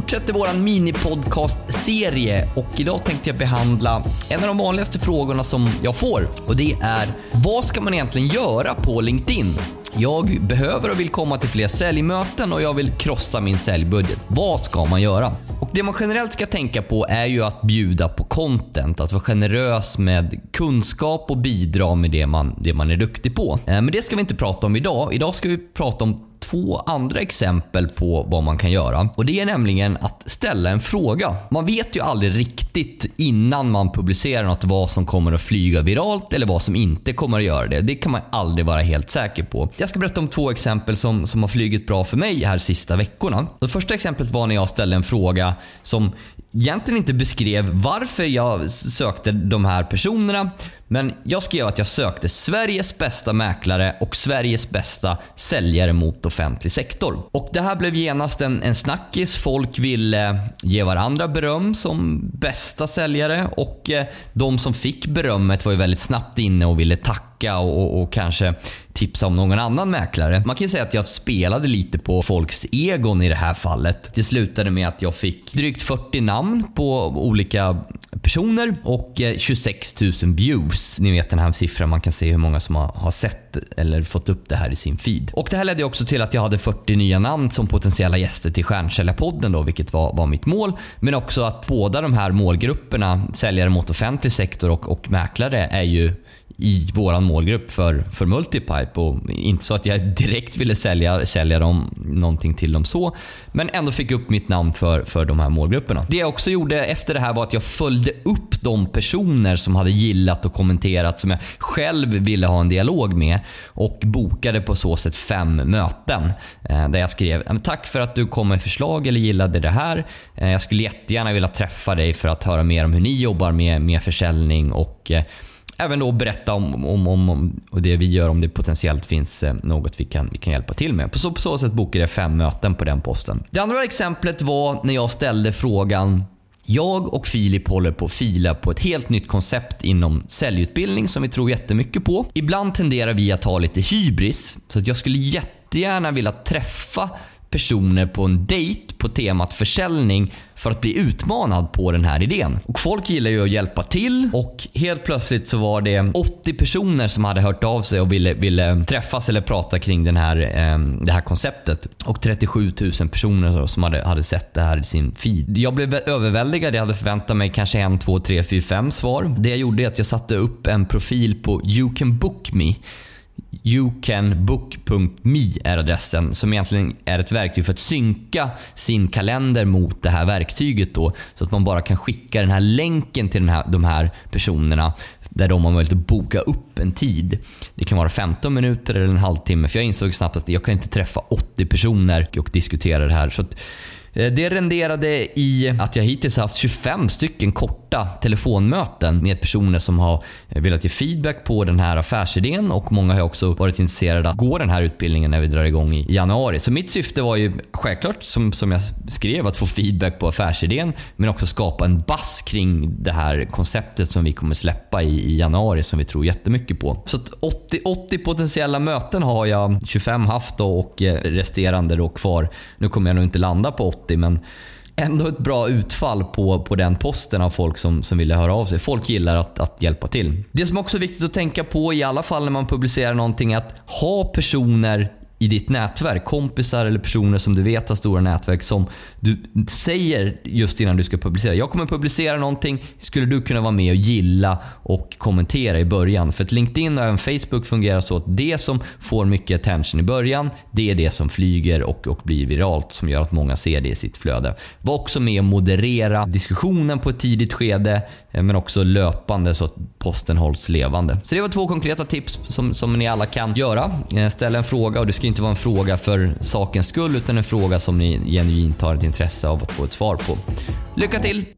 fortsätter vår minipodcast-serie och idag tänkte jag behandla en av de vanligaste frågorna som jag får och det är vad ska man egentligen göra på LinkedIn? Jag behöver och vill komma till fler säljmöten och jag vill krossa min säljbudget. Vad ska man göra? Och Det man generellt ska tänka på är ju att bjuda på content, att vara generös med kunskap och bidra med det man, det man är duktig på. Eh, men det ska vi inte prata om idag. Idag ska vi prata om två andra exempel på vad man kan göra. Och Det är nämligen att ställa en fråga. Man vet ju aldrig riktigt innan man publicerar något vad som kommer att flyga viralt eller vad som inte kommer att göra det. Det kan man aldrig vara helt säker på. Jag ska berätta om två exempel som, som har flugit bra för mig här sista veckorna. Det första exemplet var när jag ställde en fråga som egentligen inte beskrev varför jag sökte de här personerna. Men jag skrev att jag sökte Sveriges bästa mäklare och Sveriges bästa säljare mot offentlig sektor. Och Det här blev genast en, en snackis. Folk ville eh, ge varandra beröm som bästa säljare och eh, de som fick berömmet var ju väldigt snabbt inne och ville tacka och, och, kanske tipsa om någon annan mäklare. Man kan ju säga att jag spelade lite på folks egon i det här fallet. Det slutade med att jag fick drygt 40 namn på olika personer och eh, 26 000 views. Ni vet den här siffran, man kan se hur många som har, sett eller fått upp det här i sin feed. Och Det här ledde också till att jag hade 40 nya namn som potentiella gäster till Stjärnsäljarpodden då, vilket var, var mitt mål. Men också att båda de här målgrupperna, säljare mot offentlig sektor och, och mäklare, är ju i vår målgrupp för, för Multipipe. Och inte så att jag direkt ville sälja, sälja dem, någonting till dem så, men ändå fick upp mitt namn för, för de här målgrupperna. Det jag också gjorde efter det här var att jag följde upp de personer som hade gillat och kommenterat som jag själv ville ha en dialog med och bokade på så sätt fem möten eh, där jag skrev “Tack för att du kom med förslag eller gillade det här. Eh, jag skulle jättegärna vilja träffa dig för att höra mer om hur ni jobbar med, med försäljning och eh, även då berätta om, om, om, om och det vi gör om det potentiellt finns eh, något vi kan, vi kan hjälpa till med. På så, på så sätt bokade jag fem möten på den posten. Det andra exemplet var när jag ställde frågan jag och Filip håller på att fila på ett helt nytt koncept inom säljutbildning som vi tror jättemycket på. Ibland tenderar vi att ha lite hybris, så att jag skulle jättegärna vilja träffa personer på en dejt på temat försäljning för att bli utmanad på den här idén. Och Folk gillar ju att hjälpa till och helt plötsligt så var det 80 personer som hade hört av sig och ville, ville träffas eller prata kring den här, eh, det här konceptet. Och 37 000 personer som hade, hade sett det här i sin feed. Jag blev överväldigad. Jag hade förväntat mig kanske en, två, tre, fyra, fem svar. Det jag gjorde är att jag satte upp en profil på You can book me youcanbook.me är adressen som egentligen är ett verktyg för att synka sin kalender mot det här verktyget då. Så att man bara kan skicka den här länken till den här, de här personerna där de har möjlighet att boka upp en tid. Det kan vara 15 minuter eller en halvtimme för jag insåg snabbt att jag kan inte träffa 80 personer och diskutera det här. Så eh, det renderade i att jag hittills haft 25 stycken korta telefonmöten med personer som har eh, velat ge feedback på den här affärsidén och många har också varit intresserade att gå den här utbildningen när vi drar igång i januari. Så mitt syfte var ju självklart, som, som jag skrev, att få feedback på affärsidén men också skapa en bass kring det här konceptet som vi kommer släppa i, i januari som vi tror jättemycket på. Så 80, 80 potentiella möten har jag 25 haft och eh, resterande då kvar. Nu kommer jag nog inte landa på 80 men ändå ett bra utfall på, på den posten av folk som, som ville höra av sig. Folk gillar att, att hjälpa till. Det som också är viktigt att tänka på i alla fall när man publicerar någonting är att ha personer i ditt nätverk, kompisar eller personer som du vet har stora nätverk som du säger just innan du ska publicera. Jag kommer publicera någonting, skulle du kunna vara med och gilla och kommentera i början? För att LinkedIn och även Facebook fungerar så att det som får mycket attention i början, det är det som flyger och, och blir viralt som gör att många ser det i sitt flöde. Var också med och moderera diskussionen på ett tidigt skede eh, men också löpande så att posten hålls levande. Så det var två konkreta tips som, som ni alla kan göra. Eh, ställ en fråga och du ska ju inte vara en fråga för sakens skull utan en fråga som ni genuint har ett intresse av att få ett svar på. Lycka till!